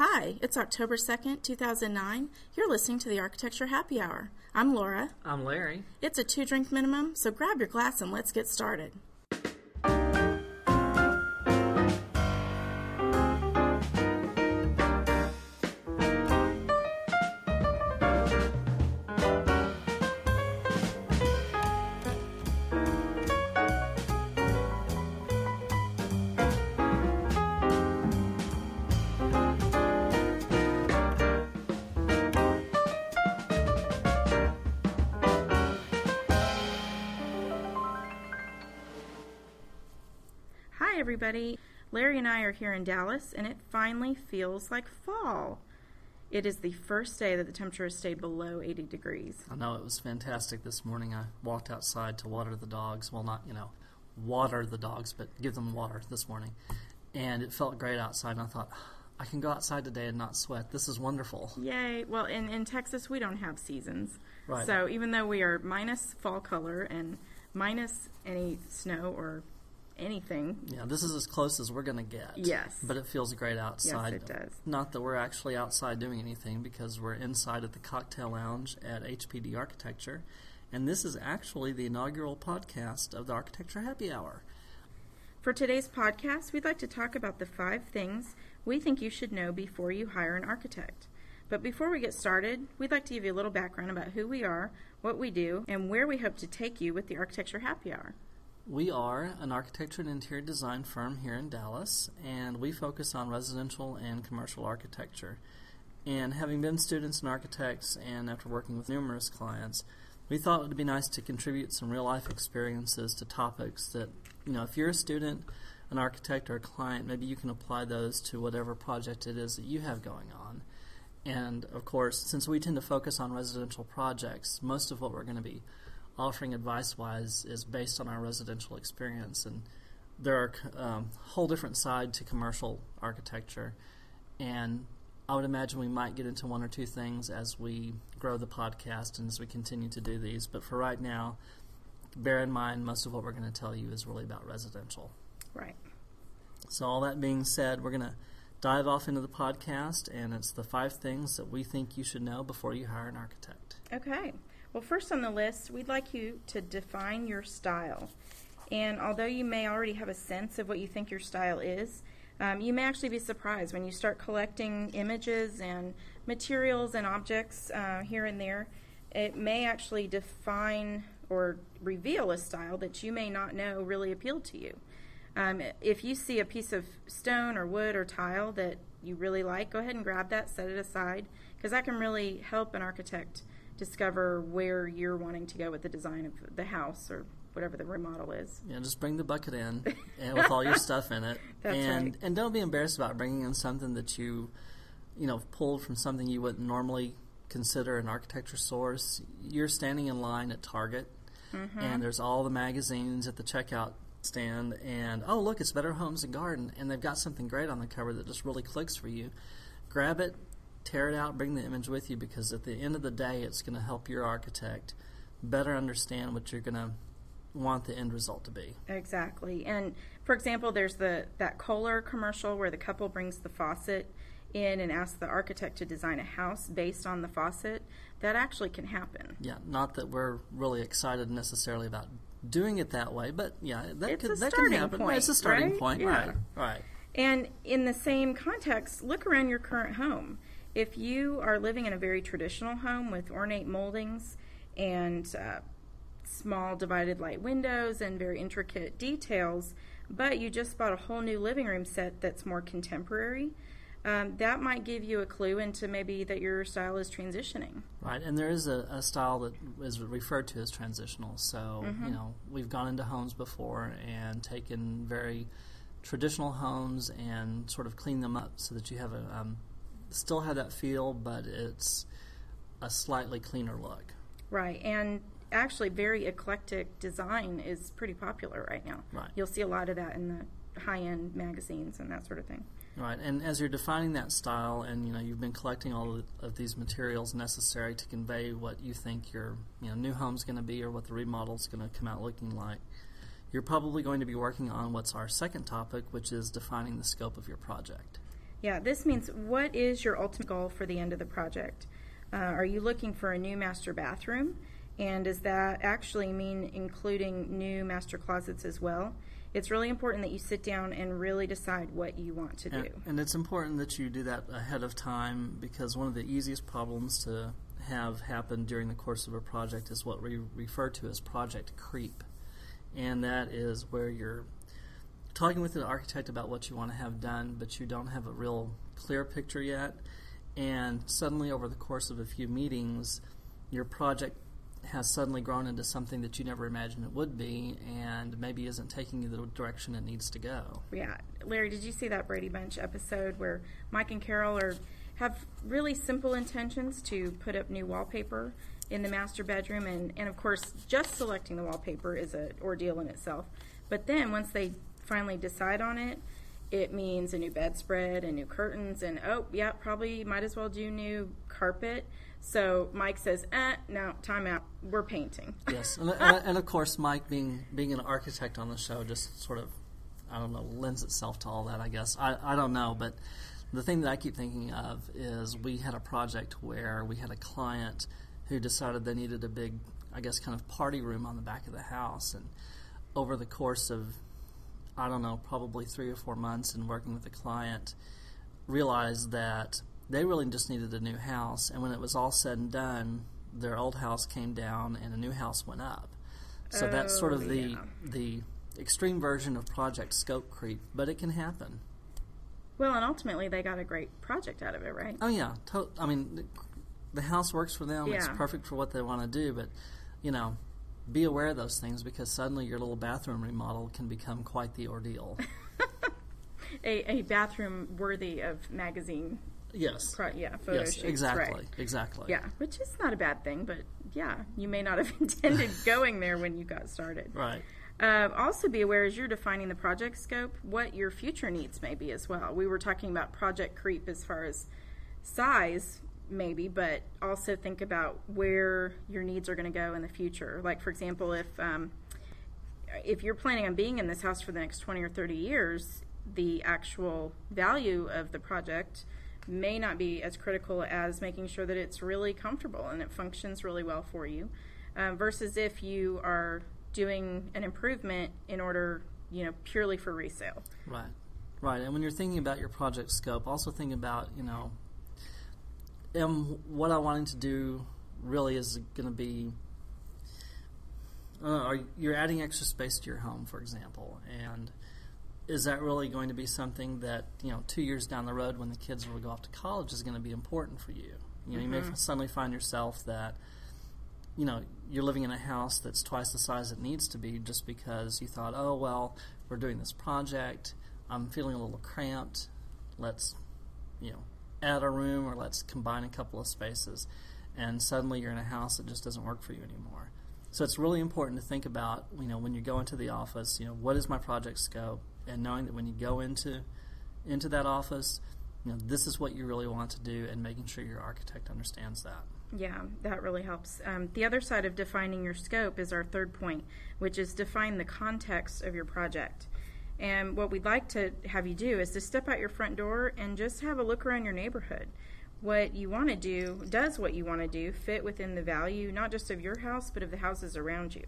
Hi, it's October 2nd, 2009. You're listening to the Architecture Happy Hour. I'm Laura. I'm Larry. It's a two drink minimum, so grab your glass and let's get started. Hi, everybody. Larry and I are here in Dallas, and it finally feels like fall. It is the first day that the temperature has stayed below 80 degrees. I know it was fantastic this morning. I walked outside to water the dogs. Well, not, you know, water the dogs, but give them water this morning. And it felt great outside, and I thought, I can go outside today and not sweat. This is wonderful. Yay. Well, in, in Texas, we don't have seasons. Right. So even though we are minus fall color and minus any snow or anything, Yeah, this is as close as we're going to get. Yes. But it feels great outside. Yes, it does. Not that we're actually outside doing anything because we're inside at the cocktail lounge at HPD Architecture. And this is actually the inaugural podcast of the Architecture Happy Hour. For today's podcast, we'd like to talk about the five things we think you should know before you hire an architect. But before we get started, we'd like to give you a little background about who we are, what we do, and where we hope to take you with the Architecture Happy Hour. We are an architecture and interior design firm here in Dallas, and we focus on residential and commercial architecture. And having been students and architects, and after working with numerous clients, we thought it would be nice to contribute some real life experiences to topics that, you know, if you're a student, an architect, or a client, maybe you can apply those to whatever project it is that you have going on. And of course, since we tend to focus on residential projects, most of what we're going to be offering advice wise is based on our residential experience. And there are um, a whole different side to commercial architecture. And I would imagine we might get into one or two things as we grow the podcast and as we continue to do these. But for right now, bear in mind most of what we're going to tell you is really about residential. Right. So, all that being said, we're going to dive off into the podcast, and it's the five things that we think you should know before you hire an architect. Okay. Well, first on the list, we'd like you to define your style. And although you may already have a sense of what you think your style is, um, you may actually be surprised when you start collecting images and materials and objects uh, here and there. It may actually define or reveal a style that you may not know really appealed to you. Um, if you see a piece of stone or wood or tile that you really like, go ahead and grab that, set it aside, because that can really help an architect discover where you're wanting to go with the design of the house or whatever the remodel is. Yeah, just bring the bucket in and with all your stuff in it. That's and right. and don't be embarrassed about bringing in something that you you know pulled from something you wouldn't normally consider an architecture source. You're standing in line at Target Mm-hmm. and there's all the magazines at the checkout stand and oh look it's Better Homes and Garden and they've got something great on the cover that just really clicks for you. Grab it, tear it out, bring the image with you because at the end of the day it's going to help your architect better understand what you're going to want the end result to be. Exactly. And for example, there's the that Kohler commercial where the couple brings the faucet in and asks the architect to design a house based on the faucet. That actually can happen. Yeah, not that we're really excited necessarily about doing it that way, but yeah, that It's could that can happen. point, it's a starting right? point, Yeah. right? Right. And in the same context, look around your current home. If you are living in a very traditional home with ornate moldings and uh, small divided light windows and very intricate details, but you just bought a whole new living room set that's more contemporary, um, that might give you a clue into maybe that your style is transitioning. Right, and there is a, a style that is referred to as transitional. So, Mm-hmm. you know, we've gone into homes before and taken very traditional homes and sort of cleaned them up so that you have a um, still have that feel, but it's a slightly cleaner look. Right. And actually, very eclectic design is pretty popular right now. Right. You'll see a lot of that in the high end magazines and that sort of thing. Right, and as you're defining that style, and you know you've been collecting all of, of these materials necessary to convey what you think your you know new home's going to be or what the remodel's going to come out looking like, you're probably going to be working on what's our second topic, which is defining the scope of your project. Yeah, this means what is your ultimate goal for the end of the project? Uh, are you looking for a new master bathroom? And does that actually mean including new master closets as well? It's really important that you sit down and really decide what you want to do. And, and it's important that you do that ahead of time because one of the easiest problems to have happen during the course of a project is what we refer to as project creep. And that is where you're talking with an architect about what you want to have done, but you don't have a real clear picture yet. And suddenly, over the course of a few meetings, your project has suddenly grown into something that you never imagined it would be and maybe isn't taking you the direction it needs to go. Yeah. Larry, did you see that Brady Bunch episode where Mike and Carol are have really simple intentions to put up new wallpaper in the master bedroom and, and of course just selecting the wallpaper is an ordeal in itself. But then once they finally decide on it, it means a new bedspread and new curtains and oh yeah, probably might as well do new carpet. So Mike says, eh, no, time out. We're painting. Yes, and, and, of course, Mike being being an architect on the show just sort of, I don't know, lends itself to all that. I guess I I don't know, but the thing that I keep thinking of is we had a project where we had a client who decided they needed a big, I guess, kind of party room on the back of the house, and over the course of I don't know, probably three or four months and working with the client, realized that they really just needed a new house. And when it was all said and done, their old house came down and a new house went up. So oh, that's sort of oh, the yeah. the extreme version of project scope creep, but it can happen. Well, and ultimately they got a great project out of it, right? Oh yeah, to- I mean, the, the house works for them. Yeah. It's perfect for what they want to do, but you know, be aware of those things because suddenly your little bathroom remodel can become quite the ordeal. a, a bathroom worthy of magazine. Yes. Pro, yeah, photo yes, shoots. exactly, right. exactly. Yeah, which is not a bad thing, but yeah, you may not have intended going there when you got started. Right. Uh, also, be aware as you're defining the project scope what your future needs may be as well. We were talking about project creep as far as size, maybe, but also think about where your needs are going to go in the future. Like, for example, if um, if you're planning on being in this house for the next 20 or 30 years, the actual value of the project may not be as critical as making sure that it's really comfortable and it functions really well for you. Um, versus if you are doing an improvement in order, you know, purely for resale. Right, right. And when you're thinking about your project scope, also think about, you know, am what I'm wanting to do really is going to be. Uh, are you're adding extra space to your home, for example, and is that really going to be something that you know two years down the road when the kids will go off to college is going to be important for you? You know, mm-hmm. you may mm-hmm. suddenly find yourself that you know you're living in a house that's twice the size it needs to be just because you thought, oh well, we're doing this project. I'm feeling a little cramped. Let's you know add a room or let's combine a couple of spaces. And suddenly you're in a house that just doesn't work for you anymore. So it's really important to think about, you know, when you go into the office, you know, what is my project scope? And knowing that when you go into into that office, you know, this is what you really want to do and making sure your architect understands that. Yeah, that really helps. Um, the other side of defining your scope is our third point, which is define the context of your project. And what we'd like to have you do is to step out your front door and just have a look around your neighborhood. What you want to do, does what you want to do, fit within the value not just of your house, but of the houses around you.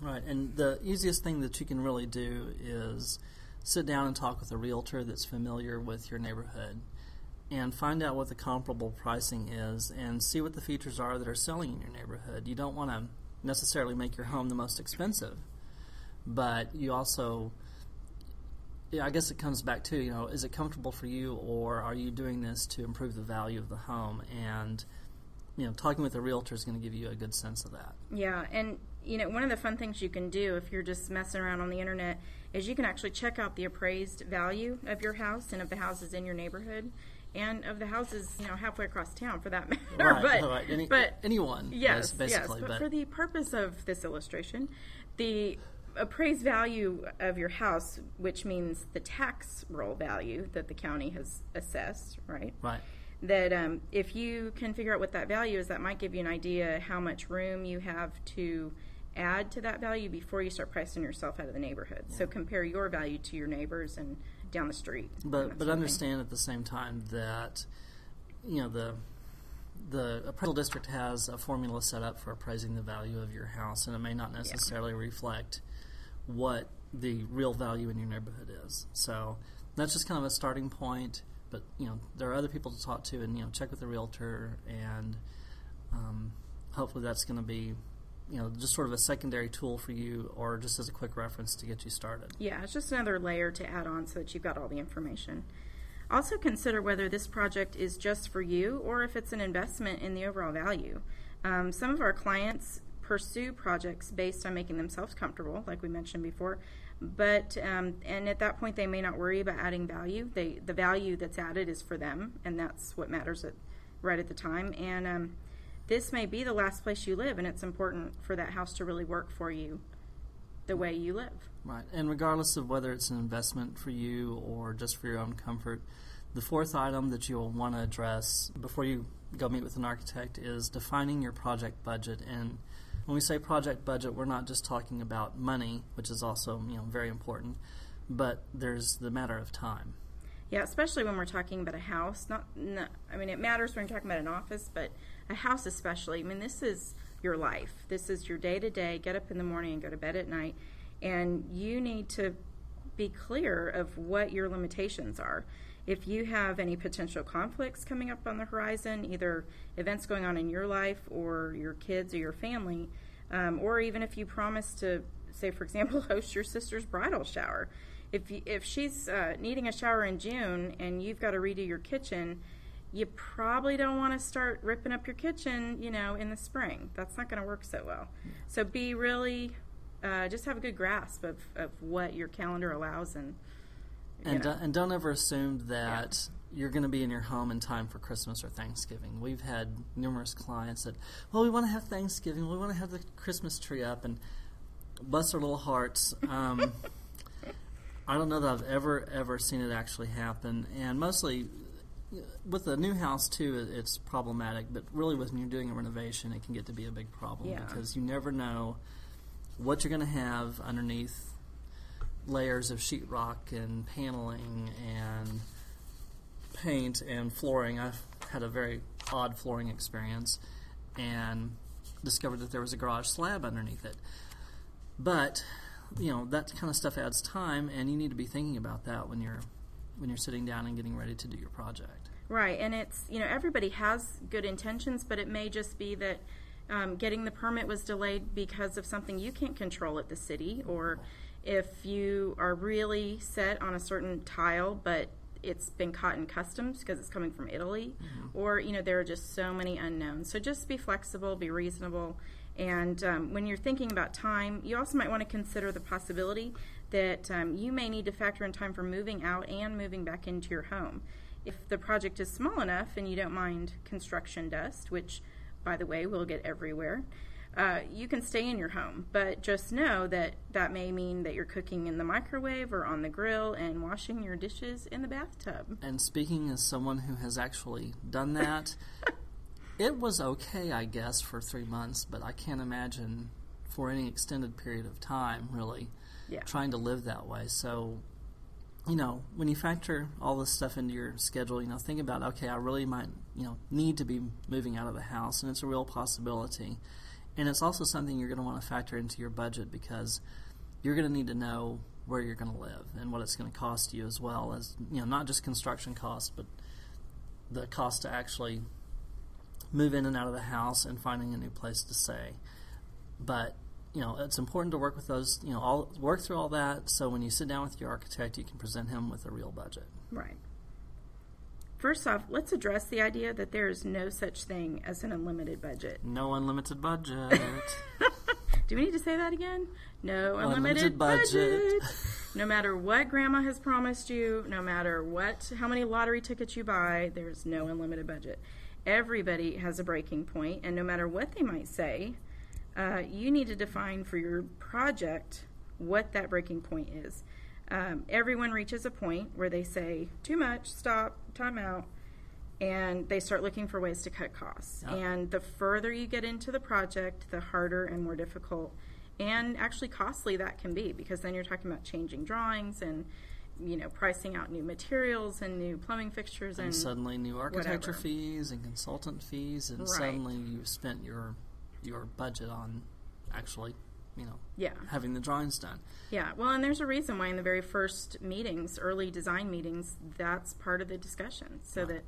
Right, and the easiest thing that you can really do is sit down and talk with a realtor that's familiar with your neighborhood and find out what the comparable pricing is and see what the features are that are selling in your neighborhood. You don't want to necessarily make your home the most expensive but you also yeah, I guess it comes back to you know is it comfortable for you or are you doing this to improve the value of the home and you know talking with a realtor is going to give you a good sense of that yeah and you know one of the fun things you can do if you're just messing around on the internet is you can actually check out the appraised value of your house and of the houses in your neighborhood and of the houses you know halfway across town for that matter right, but, right. Any, but anyone yes basically yes but, but for the purpose of this illustration the appraised value of your house, which means the tax roll value that the county has assessed, right? Right. That um, if you can figure out what that value is, that might give you an idea how much room you have to add to that value before you start pricing yourself out of the neighborhood. Yeah. So compare your value to your neighbors and down the street. But but understand at the same time that you know the the appraisal district has a formula set up for appraising the value of your house, and it may not necessarily reflect what the real value in your neighborhood is. So that's just kind of a starting point. But you know there are other people to talk to, and you know check with the realtor, and um, hopefully that's going to be you know just sort of a secondary tool for you, or just as a quick reference to get you started. Yeah, it's just another layer to add on so that you've got all the information. Also, consider whether this project is just for you or if it's an investment in the overall value. Um, some of our clients pursue projects based on making themselves comfortable, like we mentioned before, but um, and at that point they may not worry about adding value. They the value that's added is for them, and that's what matters at right at the time. And um, this may be the last place you live, and it's important for that house to really work for you the way you live. Right. And regardless of whether it's an investment for you or just for your own comfort, the fourth item that you'll want to address before you go meet with an architect is defining your project budget. And when we say project budget, we're not just talking about money, which is also, you know, very important, but there's the matter of time. Yeah, especially when we're talking about a house. Not, not, I mean, it matters when you're talking about an office, but a house especially. I mean, this is your life. This is your day to day. Get up in the morning and go to bed at night, and you need to be clear of what your limitations are. If you have any potential conflicts coming up on the horizon, either events going on in your life or your kids or your family, um, or even if you promise to, say, for example, host your sister's bridal shower, if you, if she's uh, needing a shower in June and you've got to redo your kitchen, you probably don't want to start ripping up your kitchen, you know, in the spring. That's not going to work so well. So be really, uh, just have a good grasp of, of what your calendar allows and. And, know. and don't ever assume that you're going to be in your home in time for Christmas or Thanksgiving. We've had numerous clients that, well, we want to have Thanksgiving, we want to have the Christmas tree up, and bless their little hearts. Um, I don't know that I've ever, ever seen it actually happen. And mostly with a new house, too, it's problematic. But really, when you're doing a renovation, it can get to be a big problem Yeah. because you never know what you're going to have underneath layers of sheetrock and paneling and paint and flooring. I've had a very odd flooring experience and discovered that there was a garage slab underneath it. But you know that kind of stuff adds time, and you need to be thinking about that when you're when you're sitting down and getting ready to do your project. Right, and it's you know everybody has good intentions, but it may just be that um, getting the permit was delayed because of something you can't control at the city, or if you are really set on a certain tile, but it's been caught in customs because it's coming from Italy, or you know there are just so many unknowns. So just be flexible, be reasonable, and um, when you're thinking about time, you also might want to consider the possibility that um, you may need to factor in time for moving out and moving back into your home. If the project is small enough and you don't mind construction dust, which, by the way, will get everywhere, uh, you can stay in your home. But just know that that may mean that you're cooking in the microwave or on the grill and washing your dishes in the bathtub. And speaking as someone who has actually done that, it was okay, I guess, for three months, but I can't imagine for any extended period of time, really, Yeah. trying to live that way. So, you know, when you factor all this stuff into your schedule, you know, think about, okay, I really might, you know, need to be moving out of the house, and it's a real possibility. And it's also something you're going to want to factor into your budget because you're going to need to know where you're going to live and what it's going to cost you as well as, you know, not just construction costs, but the cost to actually move in and out of the house and finding a new place to stay. But you know, it's important to work with those. You know, all work through all that. So when you sit down with your architect, you can present him with a real budget. Right. First off, let's address the idea that there is no such thing as an unlimited budget. No unlimited budget. Do we need to say that again? No unlimited, Unlimited budget. budget. no matter what grandma has promised you, no matter what how many lottery tickets you buy, there's no unlimited budget. Everybody has a breaking point, and no matter what they might say, uh, you need to define for your project what that breaking point is. Um, everyone reaches a point where they say, too much, stop, time out, and they start looking for ways to cut costs. Yeah. And the further you get into the project, the harder and more difficult and actually costly that can be because then you're talking about changing drawings and you know, pricing out new materials and new plumbing fixtures and, and suddenly new architecture whatever. fees and consultant fees, and Right. suddenly you've spent your your budget on actually, you know, yeah, having the drawings done. yeah. Well, and there's a reason why in the very first meetings, early design meetings, that's part of the discussion, so Right. that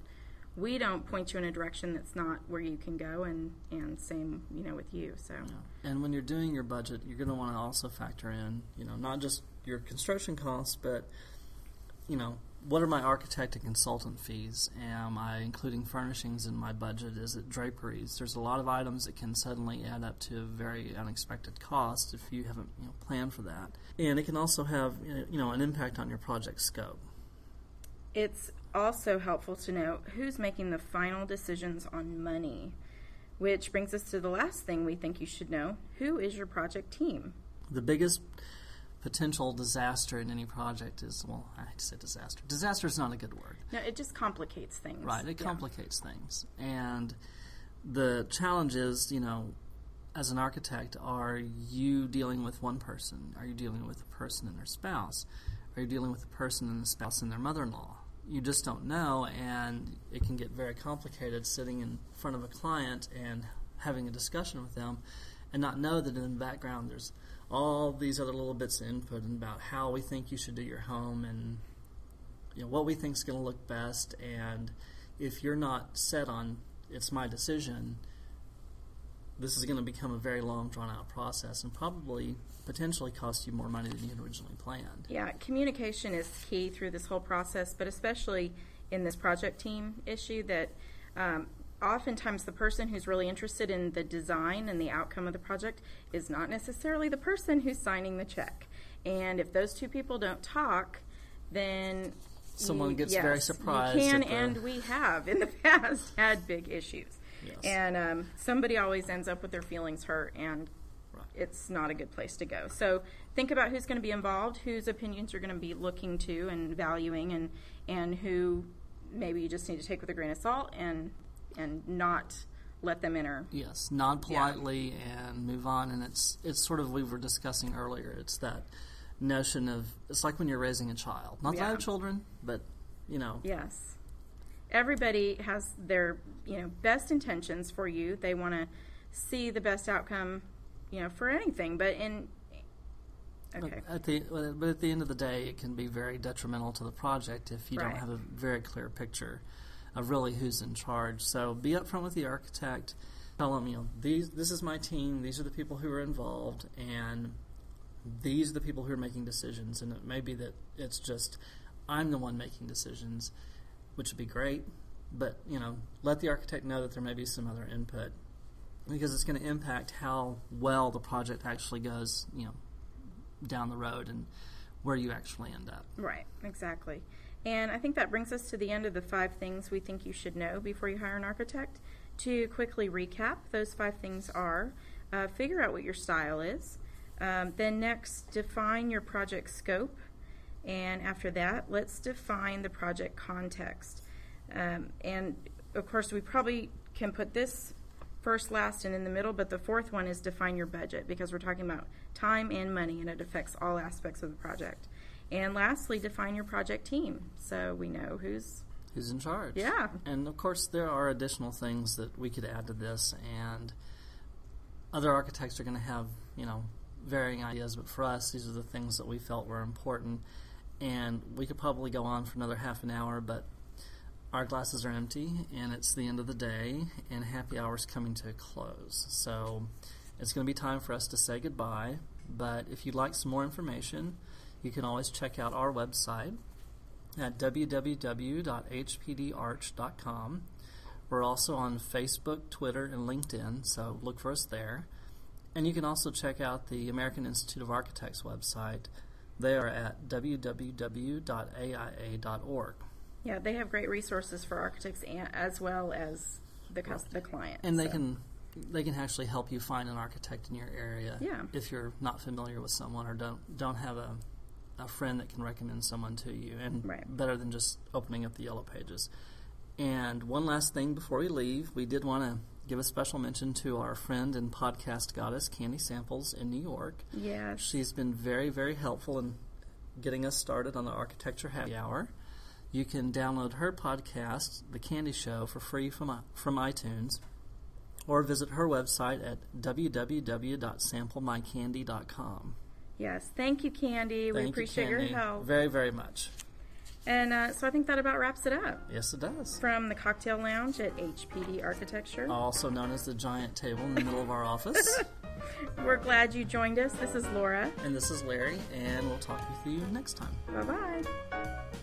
we don't point you in a direction that's not where you can go, and and same, you know, with you. So Yeah. And when you're doing your budget, you're going to want to also factor in, you know, not just your construction costs, but, you know, what are my architect and consultant fees? Am I including furnishings in my budget? Is it draperies? There's a lot of items that can suddenly add up to a very unexpected cost if you haven't you know, planned for that. And it can also have, you know, an impact on your project scope. It's also helpful to know who's making the final decisions on money, which brings us to the last thing we think you should know. Who is your project team? The biggest potential disaster in any project is, well, I hate to say disaster. Disaster is not a good word. No, it just complicates things. Right, it Yeah. complicates things. And the challenge is, you know, as an architect, are you dealing with one person? Are you dealing with a person and their spouse? Are you dealing with a person and a spouse and their mother in law? You just don't know, and it can get very complicated sitting in front of a client and having a discussion with them and not know that in the background there's all these other little bits of input about how we think you should do your home and you know what we think is going to look best. And if you're not set on it's my decision this is going to become a very long drawn out process and probably potentially cost you more money than you had originally planned. Yeah, communication is key through this whole process, but especially in this project team issue that um, oftentimes the person who's really interested in the design and the outcome of the project is not necessarily the person who's signing the check. And if those two people don't talk, then Someone you- gets very yes, surprised You can, and we have in the past had big issues. Yes. And um, somebody always ends up with their feelings hurt, and Right. it's not a good place to go. So think about who's going to be involved, whose opinions you're going to be looking to and valuing, and and who maybe you just need to take with a grain of salt and and not let them enter. yes nod politely and move on and it's it's sort of we were discussing earlier it's that notion of it's like when you're raising a child not that I have children but you know Yes. Everybody has their, you know, best intentions for you. They want to see the best outcome, you know, for anything. But in okay, But at the but at the end of the day, it can be very detrimental to the project if you Right. don't have a very clear picture of really who's in charge. So be upfront with the architect. Tell them, you know, these this is my team. These are the people who are involved, and these are the people who are making decisions. And it may be that it's just I'm the one making decisions, which would be great. But you know, let the architect know that there may be some other input because it's going to impact how well the project actually goes. You know, down the road and where you actually end up. right, exactly. And I think that brings us to the end of the five things we think you should know before you hire an architect. To quickly recap, those five things are uh, figure out what your style is. Um, then, next, define your project scope. And after that, let's define the project context. Um, and of course, we probably can put this first, last, and in the middle, but the fourth one is define your budget because we're talking about time and money and it affects all aspects of the project. And lastly, define your project team so we know who's, Who's in charge? yeah, And of course, there are additional things that we could add to this, and other architects are going to have, you know, varying ideas, but for us, these are the things that we felt were important. And we could probably go on for another half an hour, but our glasses are empty, and it's the end of the day, and happy hour's coming to a close. So it's going to be time for us to say goodbye. But if you'd like some more information, you can always check out our website at www.hpdarch.com. We're also on Facebook, Twitter, and LinkedIn, so look for us there. And you can also check out the American Institute of Architects website. They are at www.aia.org. yeah, they have great resources for architects and, as well as the, the client. And they so. can they can actually help you find an architect in your area Yeah. if you're not familiar with someone or don't don't have a a friend that can recommend someone to you and Right. better than just opening up the yellow pages. And one last thing before we leave, we did want to give a special mention to our friend and podcast goddess Candy Samples in New York. Yes. She's been very, very helpful in getting us started on the Architecture Happy Hour. You can download her podcast, The Candy Show, for free from, uh, from iTunes, or visit her website at www.samplemycandy.com. Yes, thank you, Candy. we Thank you, appreciate your help. Very, very much. And uh, so I think that about wraps it up. Yes, it does. From the Cocktail Lounge at HPD Architecture. Also known as the giant table in the middle of our office. We're glad you joined us. This is Laura. And this is Larry, and we'll talk with you next time. Bye bye.